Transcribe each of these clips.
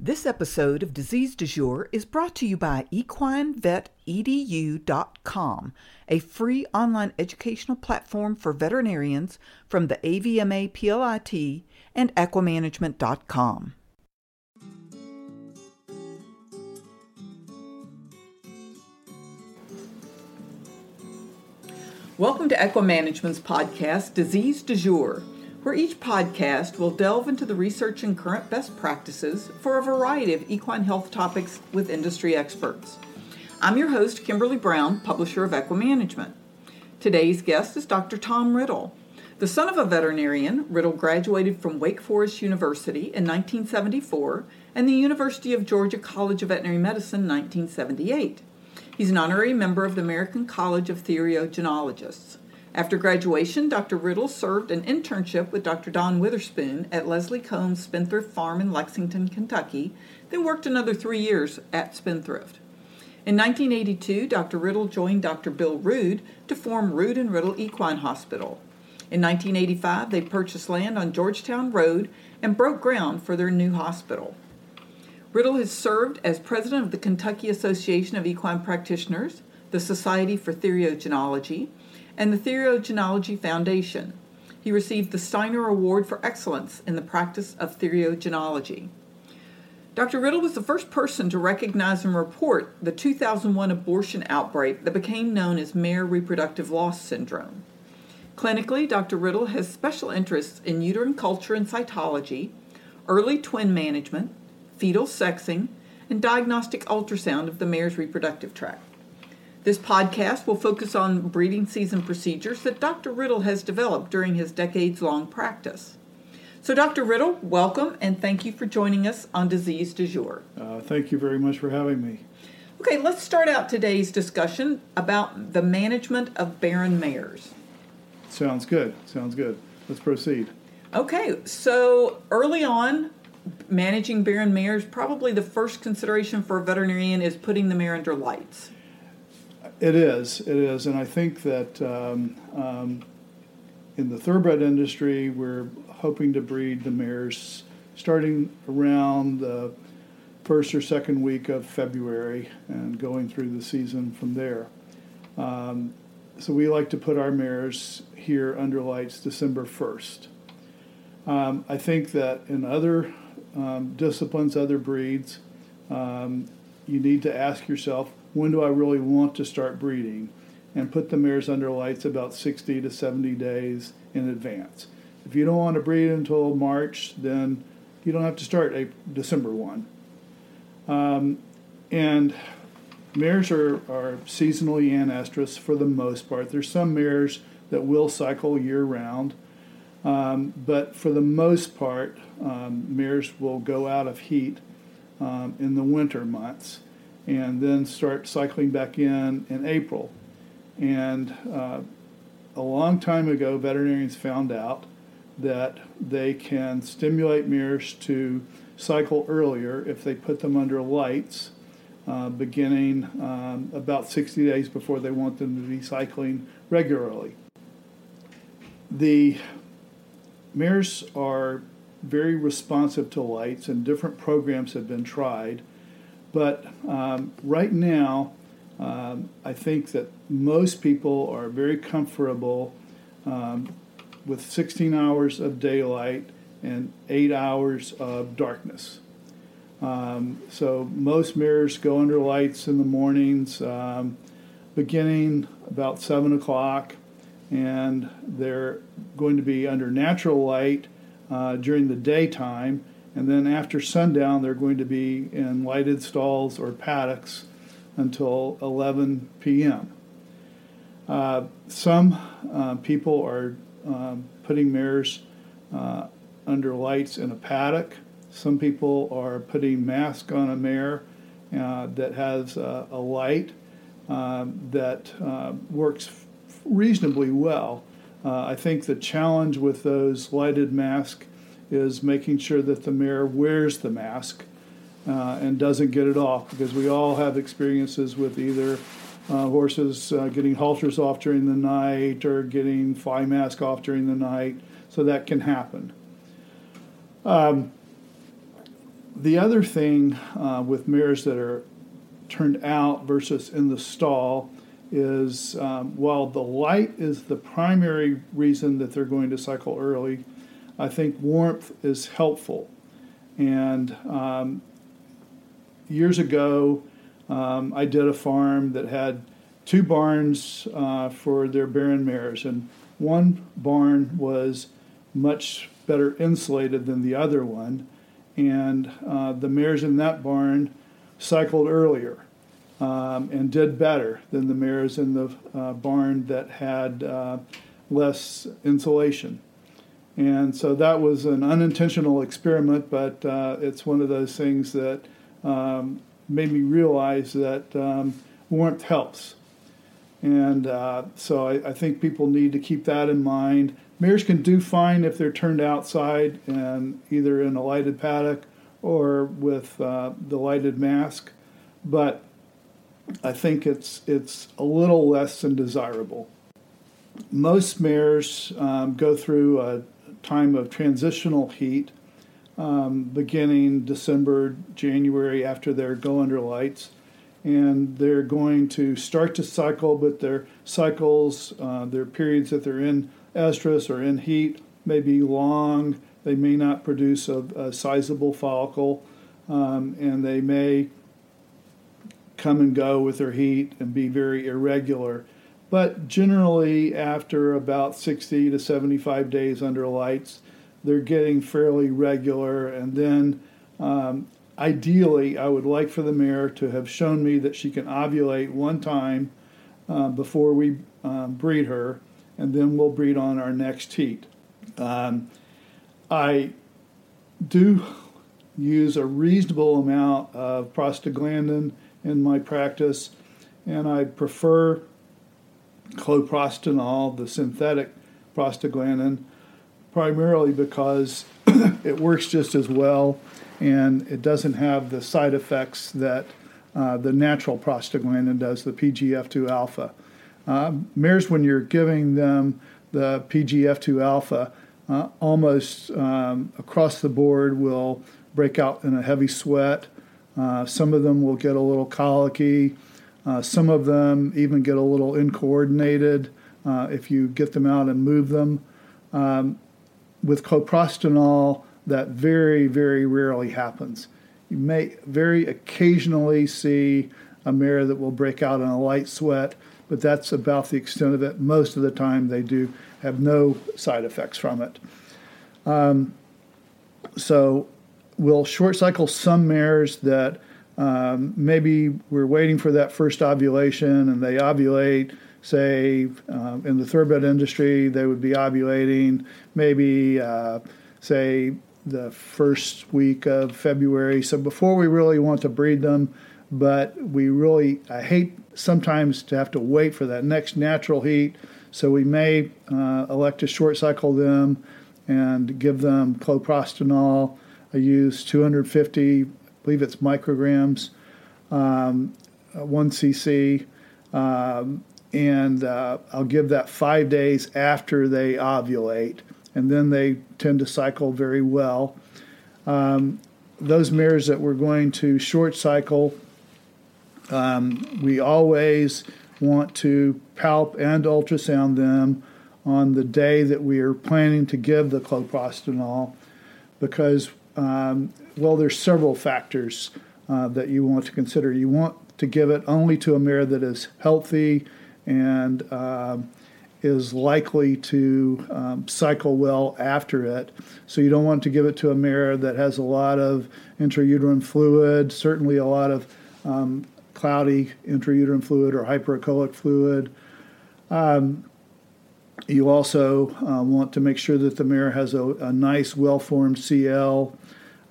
This episode of Disease Du Jour is brought to you by equinevetedu.com, a free online educational platform for veterinarians from the AVMA PLIT and equimanagement.com. Welcome to Equimanagement's podcast, Disease Du Jour where each podcast will delve into the research and current best practices for a variety of equine health topics with industry experts. I'm your host, Kimberly Brown, publisher of Equimanagement. Today's guest is Dr. Tom Riddle. The son of a veterinarian, Riddle graduated from Wake Forest University in 1974 and the University of Georgia College of Veterinary Medicine in 1978. He's an honorary member of the American College of Theriogenologists. After graduation, Dr. Riddle served an internship with Dr. Don Witherspoon at Leslie Combs Spendthrift Farm in Lexington, Kentucky, then worked another three years at Spendthrift. In 1982, Dr. Riddle joined Dr. Bill Rood to form Rood and Riddle Equine Hospital. In 1985, they purchased land on Georgetown Road and broke ground for their new hospital. Riddle has served as president of the Kentucky Association of Equine Practitioners, the Society for Theriogenology, and the Theriogenology Foundation. He received the Steiner Award for Excellence in the Practice of Theriogenology. Dr. Riddle was the first person to recognize and report the 2001 abortion outbreak that became known as mare reproductive loss syndrome. Clinically, Dr. Riddle has special interests in uterine culture and cytology, early twin management, fetal sexing, and diagnostic ultrasound of the mare's reproductive tract. This podcast will focus on breeding season procedures that Dr. Riddle has developed during his decades long practice. So, Dr. Riddle, welcome and thank you for joining us on Disease du Jour. Uh, thank you very much for having me. Okay, let's start out today's discussion about the management of barren mares. Sounds good. Sounds good. Let's proceed. Okay, so early on, managing barren mares, probably the first consideration for a veterinarian is putting the mare under lights. It is, it is, and I think that um, um, in the thoroughbred industry, we're hoping to breed the mares starting around the first or second week of February and going through the season from there. Um, so we like to put our mares here under lights December 1st. Um, I think that in other um, disciplines, other breeds, um, you need to ask yourself when do I really want to start breeding, and put the mares under lights about 60 to 70 days in advance. If you don't want to breed until March, then you don't have to start a December 1. Um, and mares are, are seasonally anestrus for the most part. There's some mares that will cycle year round, um, but for the most part, um, mares will go out of heat um, in the winter months and then start cycling back in in April. And uh, a long time ago, veterinarians found out that they can stimulate mares to cycle earlier if they put them under lights, uh, beginning um, about 60 days before they want them to be cycling regularly. The mares are very responsive to lights, and different programs have been tried but um, right now, um, I think that most people are very comfortable um, with 16 hours of daylight and eight hours of darkness. Um, so most mirrors go under lights in the mornings, um, beginning about 7 o'clock, and they're going to be under natural light uh, during the daytime and then after sundown, they're going to be in lighted stalls or paddocks until 11 p.m. Uh, some uh, people are um, putting mares uh, under lights in a paddock. Some people are putting mask on a mare uh, that has a light um, that uh, works reasonably well. Uh, I think the challenge with those lighted masks is making sure that the mare wears the mask uh, and doesn't get it off because we all have experiences with either uh, horses uh, getting halters off during the night or getting fly mask off during the night, so that can happen. Um, the other thing uh, with mares that are turned out versus in the stall is um, while the light is the primary reason that they're going to cycle early, I think warmth is helpful. And um, years ago, um, I did a farm that had two barns uh, for their barren mares, and one barn was much better insulated than the other one, and uh, the mares in that barn cycled earlier um, and did better than the mares in the uh, barn that had uh, less insulation. And so that was an unintentional experiment, but uh, it's one of those things that um, made me realize that um, warmth helps. And uh, so I, I, think people need to keep that in mind. Mares can do fine if they're turned outside and either in a lighted paddock or with uh, the lighted mask, but I think it's it's a little less than desirable. Most mares um, go through a time of transitional heat, um, beginning December, January after their go under lights, and they're going to start to cycle, but their cycles, uh, their periods that they're in estrus or in heat may be long. They may not produce a, a sizable follicle, um, and they may come and go with their heat and be very irregular. But generally, after about 60 to 75 days under lights, they're getting fairly regular. And then, um, ideally, I would like for the mare to have shown me that she can ovulate one time uh, before we um, breed her, and then we'll breed on our next heat. Um, I do use a reasonable amount of prostaglandin in my practice, and I prefer cloprostenol, the synthetic prostaglandin, primarily because it works just as well and it doesn't have the side effects that uh, the natural prostaglandin does, the PGF2 alpha. Uh, mares, when you're giving them the PGF2 alpha, uh, almost um, across the board will break out in a heavy sweat. Uh, some of them will get a little colicky. Uh, some of them even get a little incoordinated uh, if you get them out and move them. Um, with cloprostenol, that very, very rarely happens. You may very occasionally see a mare that will break out in a light sweat, but that's about the extent of it. Most of the time, they do have no side effects from it. Um, so we'll short cycle some mares that um, maybe we're waiting for that first ovulation and they ovulate say um, in the thoroughbred industry they would be ovulating maybe uh, say the first week of february. So before we really want to breed them but we really i hate sometimes to have to wait for that next natural heat. So we may uh, elect to short cycle them and give them cloprostenol I use 250, I believe it's micrograms, um, 1 cc, um, and uh, I'll give that five days after they ovulate, and then they tend to cycle very well. Um, those mares that we're going to short cycle, um, we always want to palp and ultrasound them on the day that we are planning to give the cloprostenol because um, well, there's several factors uh, that you want to consider. You want to give it only to a mare that is healthy and uh, is likely to um, cycle well after it. So you don't want to give it to a mare that has a lot of intrauterine fluid, certainly a lot of um, cloudy intrauterine fluid or hyperechoic fluid. Um, you also uh, want to make sure that the mare has a, a nice, well formed CL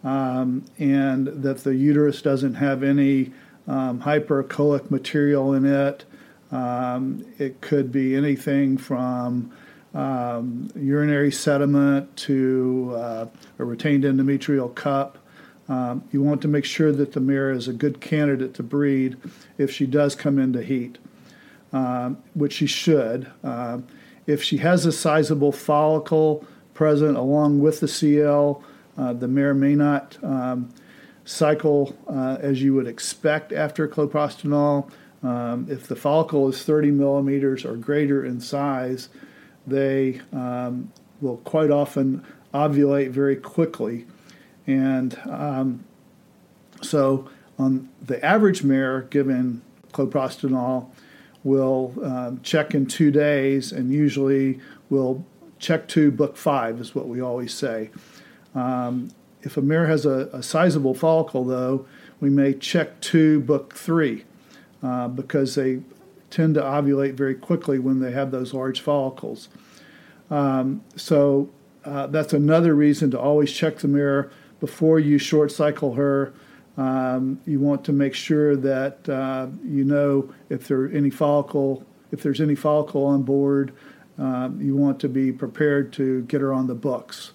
um, and that the uterus doesn't have any um, hyperechoic material in it. Um, it could be anything from um, urinary sediment to uh, a retained endometrial cup. Um, you want to make sure that the mare is a good candidate to breed if she does come into heat, um, which she should. If she has a sizable follicle present along with the CL, uh, the mare may not um, cycle uh, as you would expect after cloprostenol. Um, if the follicle is 30 millimeters or greater in size, they um, will quite often ovulate very quickly. And um, so, on the average mare given cloprostenol, will um, check in two days and usually will check two, book five, is what we always say. Um, if a mare has a, a, sizable follicle, though, we may check two, book three, uh, because they tend to ovulate very quickly when they have those large follicles. Um, so uh, that's another reason to always check the mare before you short cycle her. Um, you want to make sure that uh, you know if there any follicle, if there's any follicle on board. Um, you want to be prepared to get her on the books.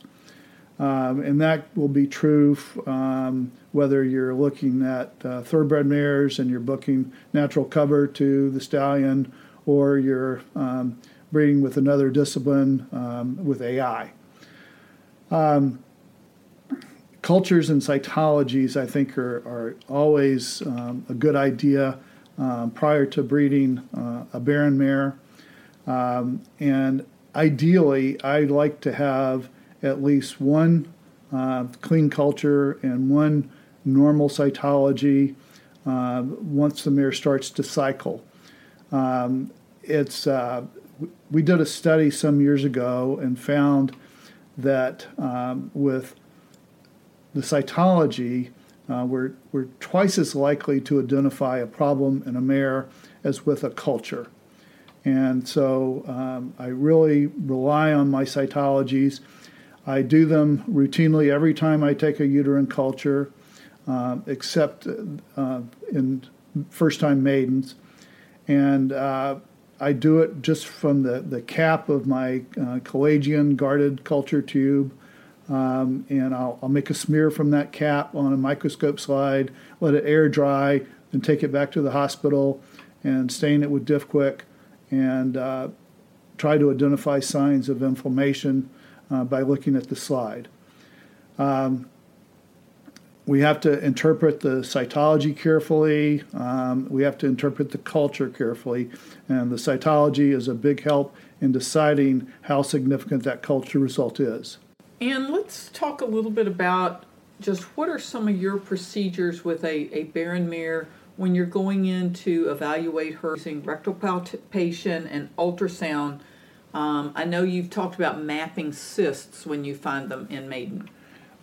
Um, and that will be true um, whether you're looking at uh, thoroughbred mares and you're booking natural cover to the stallion or you're um, breeding with another discipline um, with AI. Um, cultures and cytologies, I think, are, are always um, a good idea prior to breeding uh, a barren mare. And ideally, I'd like to have at least one uh, clean culture and one normal cytology uh, once the mare starts to cycle. Um, it's uh, we did a study some years ago and found that um, with the cytology, uh, we're, we're twice as likely to identify a problem in a mare as with a culture. And so um, I really rely on my cytologies. I do them routinely every time I take a uterine culture, uh, except uh, in first time maidens. And uh, I do it just from the, the cap of my uh, Kalayjian guarded culture tube. Um, and I'll, I'll, make a smear from that cap on a microscope slide, let it air dry, then take it back to the hospital and stain it with Diff Quik and uh, try to identify signs of inflammation uh, by looking at the slide. Um, we have to interpret the cytology carefully. Um, we have to interpret the culture carefully. And the cytology is a big help in deciding how significant that culture result is. And let's talk a little bit about just what are some of your procedures with a, a barren mare when you're going in to evaluate her using rectal palpation and ultrasound. Um, I know you've talked about mapping cysts when you find them in maiden.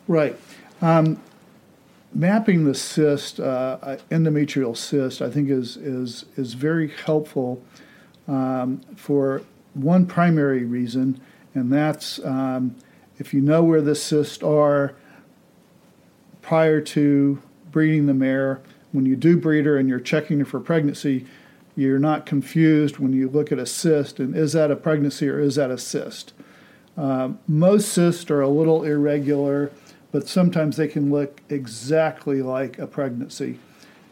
Right. Um, mapping the cyst, uh, endometrial cyst, I think is is is very helpful um, for one primary reason, and that's um, if you know where the cysts are prior to breeding the mare. When you do breed her and you're checking her for pregnancy, you're not confused when you look at a cyst and is that a pregnancy or is that a cyst? Uh, most cysts are a little irregular but sometimes they can look exactly like a pregnancy.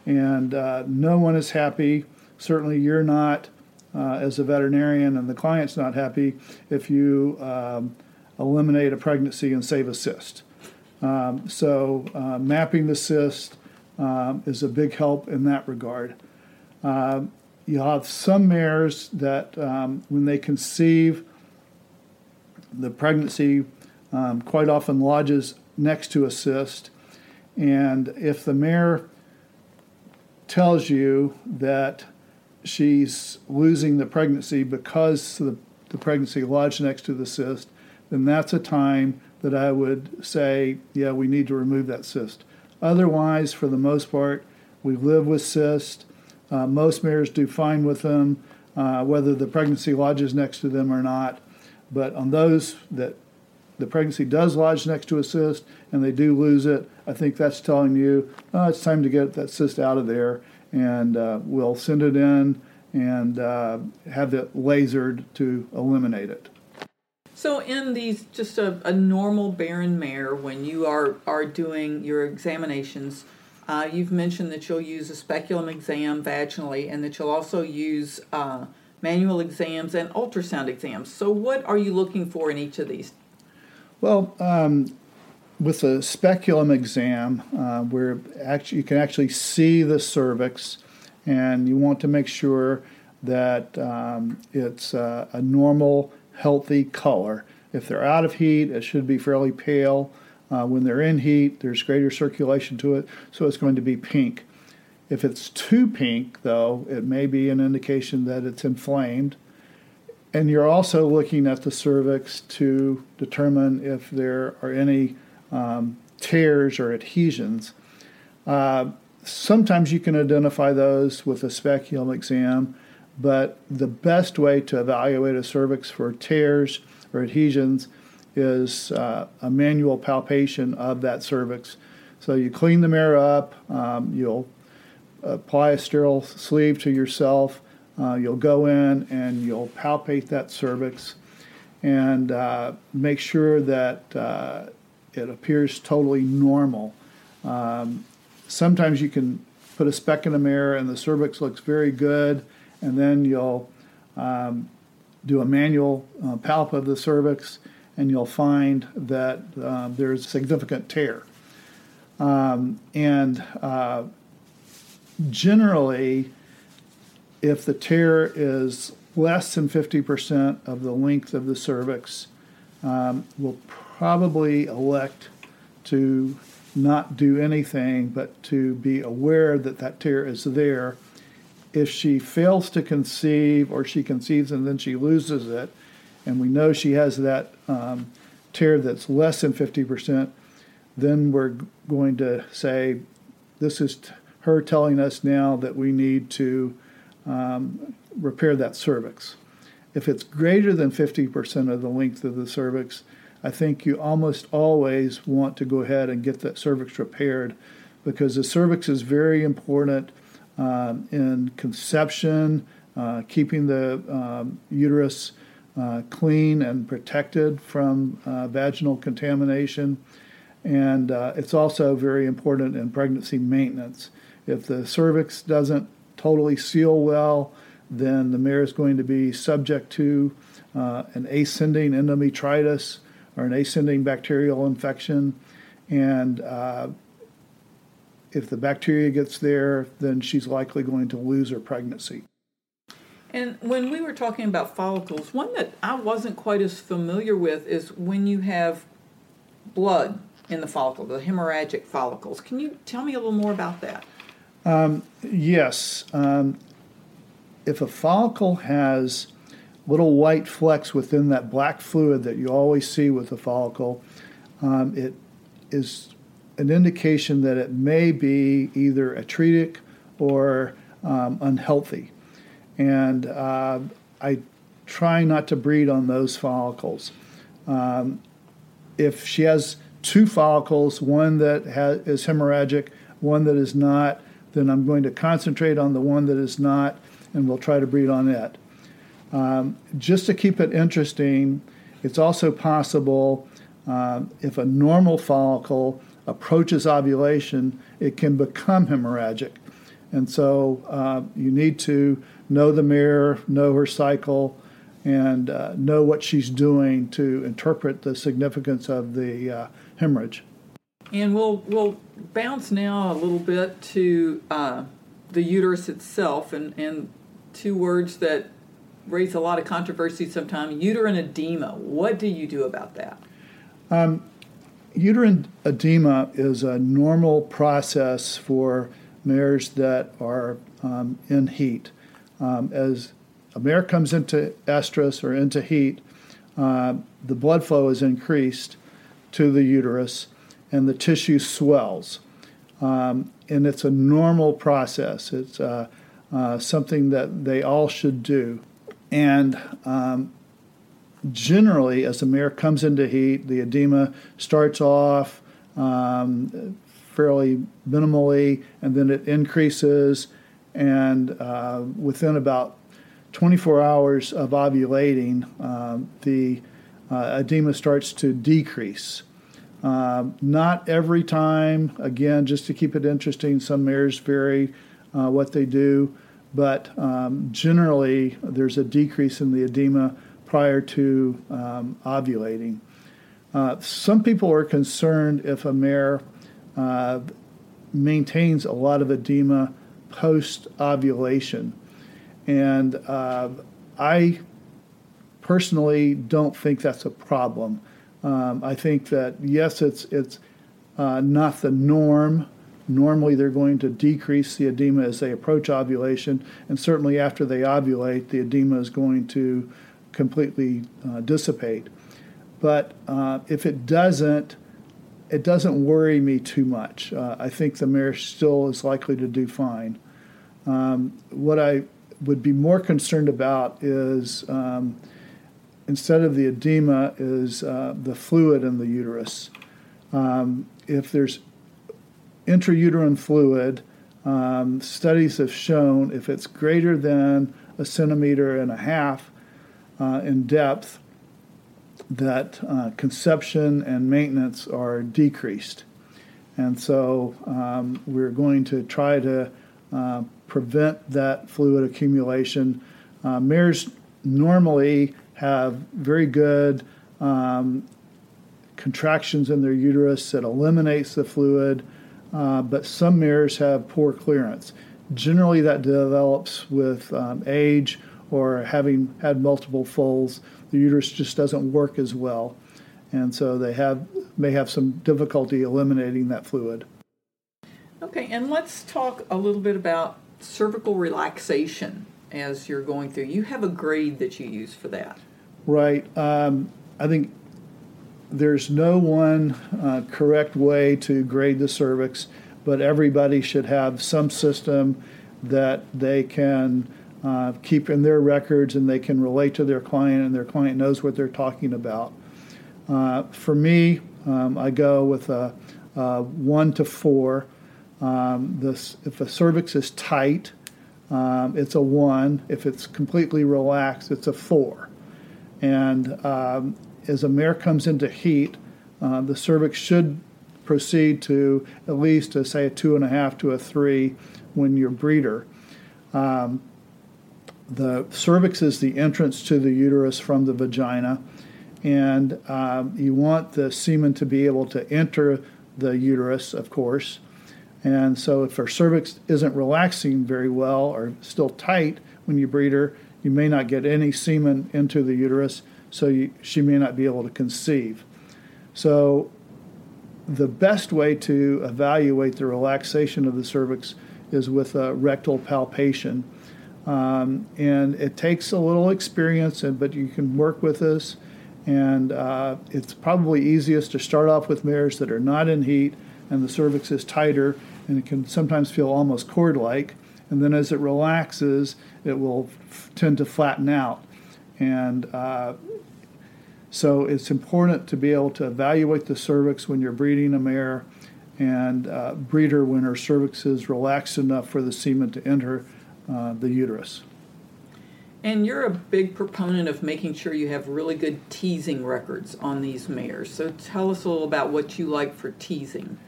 And uh, no one is happy. Certainly, you're not uh, as a veterinarian, and the client's not happy if you um, eliminate a pregnancy and save a cyst. Um, so, uh, mapping the cyst um, is a big help in that regard. Um, you have some mares that, um, when they conceive, the pregnancy um, quite often lodges next to a cyst. And if the mare tells you that she's losing the pregnancy because the, the pregnancy lodged next to the cyst, then that's a time that I would say, yeah, we need to remove that cyst. Otherwise, for the most part, we live with cysts. Uh, most mares do fine with them, uh, whether the pregnancy lodges next to them or not. But on those that the pregnancy does lodge next to a cyst and they do lose it, I think that's telling you oh, it's time to get that cyst out of there, and uh, we'll send it in and uh, have it lasered to eliminate it. So, in these, just a, a normal barren mare, when you are, are doing your examinations, uh, you've mentioned that you'll use a speculum exam vaginally and that you'll also use uh, manual exams and ultrasound exams. So, what are you looking for in each of these? Well, um, with a speculum exam, uh, where actually you can actually see the cervix, and you want to make sure that um, it's uh, a normal, healthy color. If they're out of heat, it should be fairly pale. Uh, when they're in heat, there's greater circulation to it, so it's going to be pink. If it's too pink, though, it may be an indication that it's inflamed. And you're also looking at the cervix to determine if there are any um, tears or adhesions. Uh, sometimes you can identify those with a speculum exam, but the best way to evaluate a cervix for tears or adhesions is uh, a manual palpation of that cervix. So you clean the mirror up, um, you'll apply a sterile sleeve to yourself, uh, you'll go in and you'll palpate that cervix and uh, make sure that uh, it appears totally normal. Um, sometimes you can put a speck in a mirror and the cervix looks very good, and then you'll um, do a manual uh, palp of the cervix and you'll find that uh, there's significant tear. Um, and uh, generally, if the tear is less than 50% of the length of the cervix, um, we'll probably elect to not do anything but to be aware that that tear is there. If she fails to conceive or she conceives and then she loses it, and we know she has that um, tear that's less than 50%, then we're going to say this is t- her telling us now that we need to um, repair that cervix. If it's greater than 50% of the length of the cervix, I think you almost always want to go ahead and get that cervix repaired because the cervix is very important um, in conception, uh, keeping the um, uterus uh, clean and protected from uh, vaginal contamination. And uh, it's also very important in pregnancy maintenance. If the cervix doesn't totally seal well, then the mare is going to be subject to uh, an ascending endometritis or an ascending bacterial infection. And uh, if the bacteria gets there, then she's likely going to lose her pregnancy. And when we were talking about follicles, one that I wasn't quite as familiar with is when you have blood in the follicle, the hemorrhagic follicles. Can you tell me a little more about that? Um, yes. Um, if a follicle has little white flecks within that black fluid that you always see with a follicle, um, it is an indication that it may be either atretic or um, unhealthy. And uh, I try not to breed on those follicles. Um, if she has two follicles, one that is hemorrhagic, one that is not, then I'm going to concentrate on the one that is not, and we'll try to breed on it. Um, just to keep it interesting, it's also possible um, if a normal follicle approaches ovulation, it can become hemorrhagic. And so uh, you need to know the mare, know her cycle, and uh, know what she's doing to interpret the significance of the uh, hemorrhage. And we'll we'll bounce now a little bit to uh, the uterus itself, and and two words that raise a lot of controversy sometimes: uterine edema. What do you do about that? Um, uterine edema is a normal process for mares that are um, in heat. Um, as a mare comes into estrus or into heat, uh, the blood flow is increased to the uterus and the tissue swells. Um, and it's a normal process. It's uh, uh, something that they all should do. And um, generally, as the mare comes into heat, the edema starts off um, fairly minimally, and then it increases. And uh, within about 24 hours of ovulating, um, the uh, edema starts to decrease. Um, not every time, again, just to keep it interesting, some mares vary uh, what they do, but um, generally there's a decrease in the edema prior to um, ovulating. Uh, some people are concerned if a mare uh, maintains a lot of edema post ovulation. And uh, I personally don't think that's a problem. Um, I think that, yes, it's, it's uh, not the norm. Normally, they're going to decrease the edema as they approach ovulation, and certainly after they ovulate, the edema is going to completely uh, dissipate. But uh, if it doesn't, it doesn't worry me too much. Uh, I think the mare still is likely to do fine. Um, what I would be more concerned about is um, instead of the edema, is uh, the fluid in the uterus. Um, if there's intrauterine fluid, um, studies have shown if it's greater than a centimeter and a half uh, in depth, that uh, conception and maintenance are decreased. And so um, we're going to try to uh, prevent that fluid accumulation. Uh, mares normally have very good um, contractions in their uterus that eliminates the fluid, uh, but some mares have poor clearance. Generally, that develops with um, age or having had multiple foals the uterus just doesn't work as well, and so they have may have some difficulty eliminating that fluid. Okay, and let's talk a little bit about cervical relaxation as you're going through. You have a grade that you use for that. Right. Um, I think there's no one uh, correct way to grade the cervix, but everybody should have some system that they can uh, keep in their records and they can relate to their client and their client knows what they're talking about. Uh, for me, um, I go with a, a, one to four. Um, this, if the cervix is tight, um, it's a one. If it's completely relaxed, it's a four. And um, as a mare comes into heat, uh, the cervix should proceed to at least, say, a two and a half to a three when you're breeder. Um, the cervix is the entrance to the uterus from the vagina, and um, you want the semen to be able to enter the uterus, of course. And so, if her cervix isn't relaxing very well or still tight when you breed her, you may not get any semen into the uterus, so you, she may not be able to conceive. So, the best way to evaluate the relaxation of the cervix is with a rectal palpation. Um, and it takes a little experience, but you can work with this. And uh, it's probably easiest to start off with mares that are not in heat and the cervix is tighter, and it can sometimes feel almost cord like. And then as it relaxes, it will f- tend to flatten out. And uh, so it's important to be able to evaluate the cervix when you're breeding a mare and uh, breed her when her cervix is relaxed enough for the semen to enter uh, the uterus. And you're a big proponent of making sure you have really good teasing records on these mares. So tell us a little about what you like for teasing.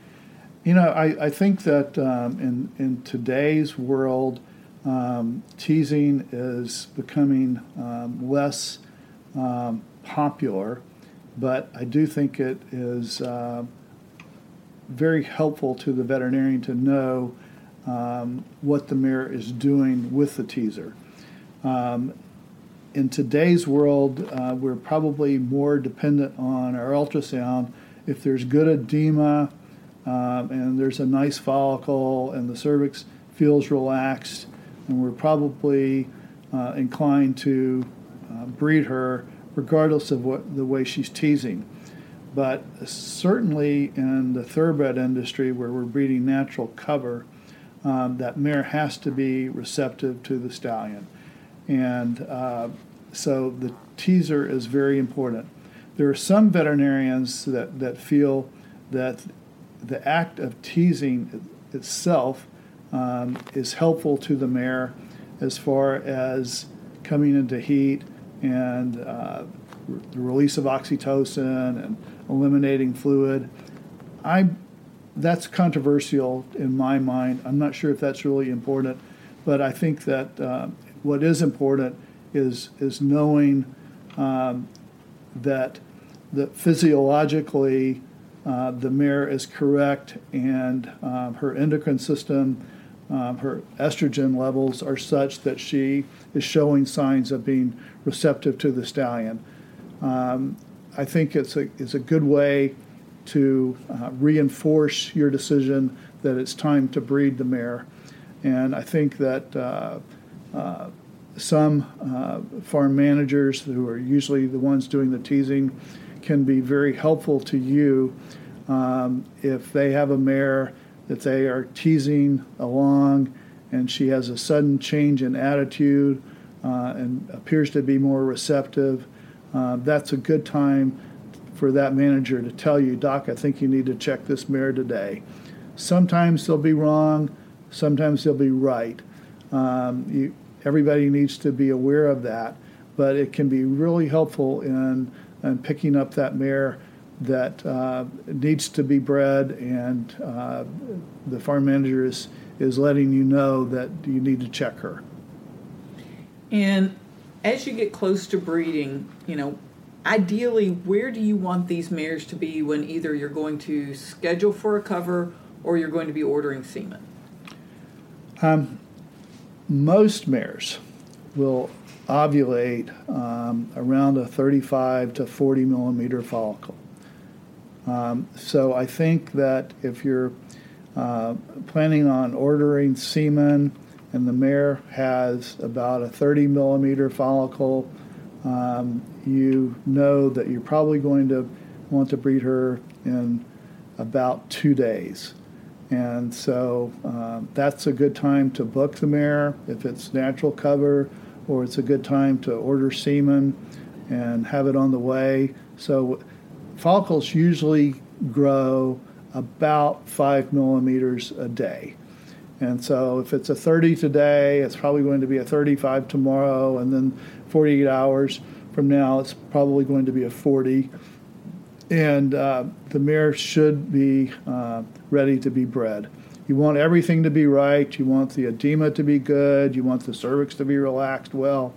You know, I, I think that um, in, in today's world, um, teasing is becoming um, less um, popular, but I do think it is uh, very helpful to the veterinarian to know um, what the mare is doing with the teaser. Um, in today's world, uh, we're probably more dependent on our ultrasound. If there's good edema um, and there's a nice follicle and the cervix feels relaxed, and we're probably uh, inclined to uh, breed her regardless of what the way she's teasing. But certainly in the thoroughbred industry, where we're breeding natural cover, um, that mare has to be receptive to the stallion. And uh, so the teaser is very important. There are some veterinarians that, that feel that the act of teasing itself um, is helpful to the mare as far as coming into heat and uh, the release of oxytocin and eliminating fluid. I that's controversial in my mind. I'm not sure if that's really important, but I think that uh, what is important is is knowing um, that the physiologically uh, the mare is correct and um, her endocrine system, um, her estrogen levels are such that she is showing signs of being receptive to the stallion. Um, I think it's a, it's a good way to uh, reinforce your decision that it's time to breed the mare. And I think that uh, uh, some uh, farm managers, who are usually the ones doing the teasing, can be very helpful to you um, if they have a mare that they are teasing along and she has a sudden change in attitude uh, and appears to be more receptive. Uh, that's a good time for that manager to tell you, Doc, I think you need to check this mare today. Sometimes they'll be wrong, sometimes they'll be right. Um, you, everybody needs to be aware of that, but it can be really helpful in, in picking up that mare that uh, needs to be bred, and uh, the farm manager is, is letting you know that you need to check her. And as you get close to breeding, you know, ideally, where do you want these mares to be when either you're going to schedule for a cover or you're going to be ordering semen? Um, most mares will ovulate um, around a 35 to 40 millimeter follicle. Um, so I think that if you're uh, planning on ordering semen and the mare has about a 30 millimeter follicle, um, you know that you're probably going to want to breed her in about two days. And so um, that's a good time to book the mare if it's natural cover, or it's a good time to order semen and have it on the way. So follicles usually grow about five millimeters a day. And so if it's a 30 today, it's probably going to be a 35 tomorrow, and then 48 hours from now, it's probably going to be a 40. And uh, the mirror should be uh, ready to be bred. You want everything to be right. You want the edema to be good. You want the cervix to be relaxed well.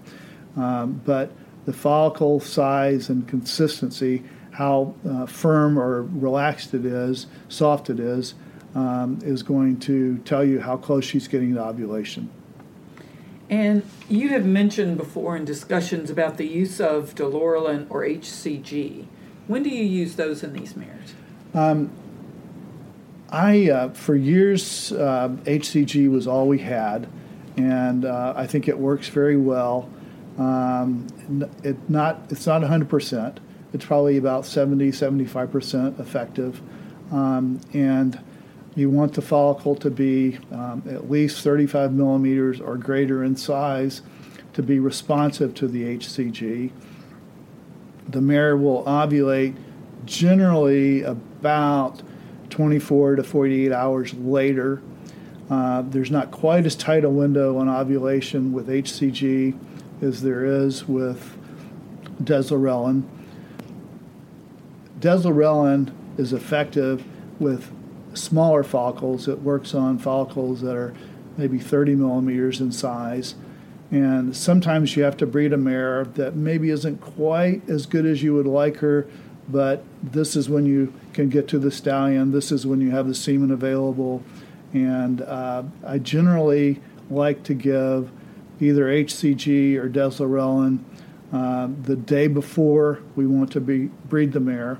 Um, but the follicle size and consistency, how uh, firm or relaxed it is, soft it is, um, is going to tell you how close she's getting to ovulation. And you have mentioned before in discussions about the use of Deslorelin or HCG. When do you use those in these mares? Um, I, uh, for years, uh, HCG was all we had, and uh, I think it works very well. Um, it not, it's not 100%. It's probably about 70, 75% effective. Um, and you want the follicle to be um, at least 35 millimeters or greater in size to be responsive to the HCG. The mare will ovulate generally about 24 to 48 hours later. Uh, there's not quite as tight a window on ovulation with HCG as there is with deslorelin. Deslorelin is effective with smaller follicles. It works on follicles that are maybe 30 millimeters in size. And sometimes you have to breed a mare that maybe isn't quite as good as you would like her, but this is when you can get to the stallion. This is when you have the semen available. And uh, I generally like to give either HCG or deslorelin uh, the day before we want to be, breed the mare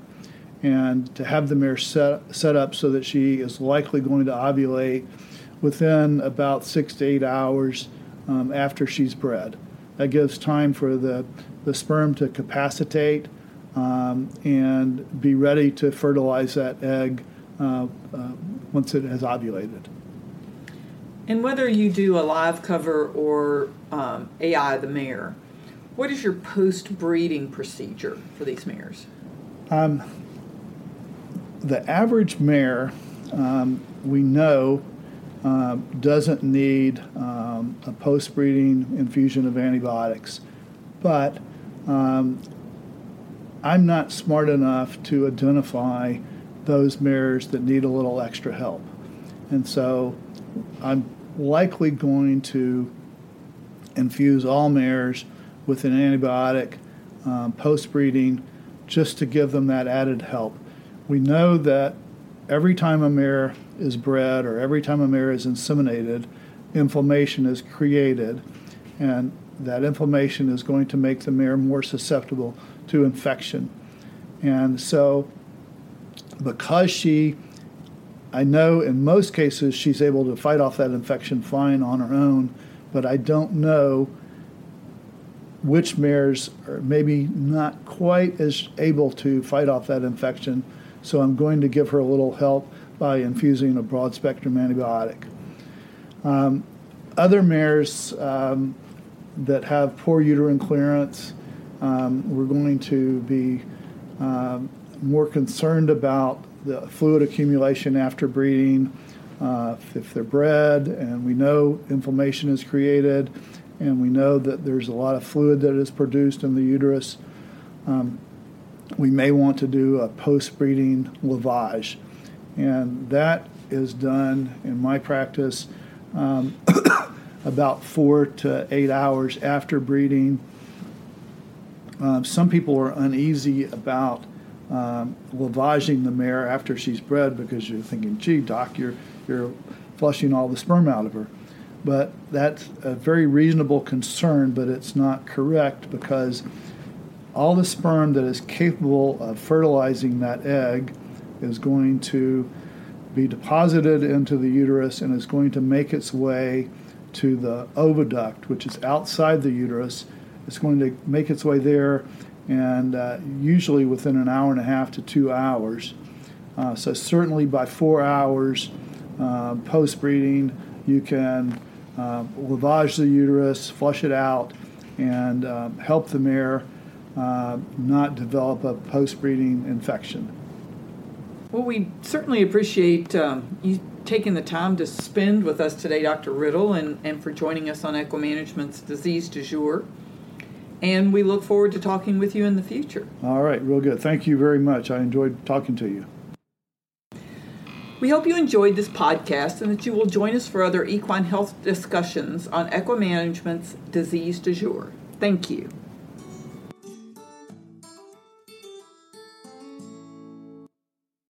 and to have the mare set, set up so that she is likely going to ovulate within about six to eight hours um, after she's bred. That gives time for the, the sperm to capacitate um, and be ready to fertilize that egg uh, uh, once it has ovulated. And whether you do a live cover or um, AI the mare, what is your post breeding procedure for these mares? Um, the average mare, um, we know, uh, doesn't need um, a post breeding infusion of antibiotics. But um, I'm not smart enough to identify those mares that need a little extra help. And so I'm likely going to infuse all mares with an antibiotic um, post breeding just to give them that added help. We know that every time a mare is bred or every time a mare is inseminated, inflammation is created, and that inflammation is going to make the mare more susceptible to infection. And so, because she, I know in most cases she's able to fight off that infection fine on her own, but I don't know which mares are maybe not quite as able to fight off that infection. So I'm going to give her a little help by infusing a broad spectrum antibiotic. Um, other mares um, that have poor uterine clearance, um, we're going to be um, more concerned about the fluid accumulation after breeding. Uh, if they're bred and we know inflammation is created and we know that there's a lot of fluid that is produced in the uterus, um, we may want to do a post breeding lavage. And that is done in my practice um, about four to eight hours after breeding. Um, some people are uneasy about um, lavaging the mare after she's bred because you're thinking, gee, doc, you're, you're flushing all the sperm out of her. But that's a very reasonable concern, but it's not correct because all the sperm that is capable of fertilizing that egg is going to be deposited into the uterus and is going to make its way to the oviduct, which is outside the uterus. It's going to make its way there, and uh, usually within an hour and a half to two hours. Uh, so, certainly by four hours uh, post breeding, you can uh, lavage the uterus, flush it out, and um, help the mare uh, not develop a post breeding infection. Well, we certainly appreciate um, you taking the time to spend with us today, Dr. Riddle, and, and for joining us on Equimanagement's Disease du Jour. And we look forward to talking with you in the future. All right, real good. Thank you very much. I enjoyed talking to you. We hope you enjoyed this podcast and that you will join us for other equine health discussions on Equimanagement's Disease du Jour. Thank you.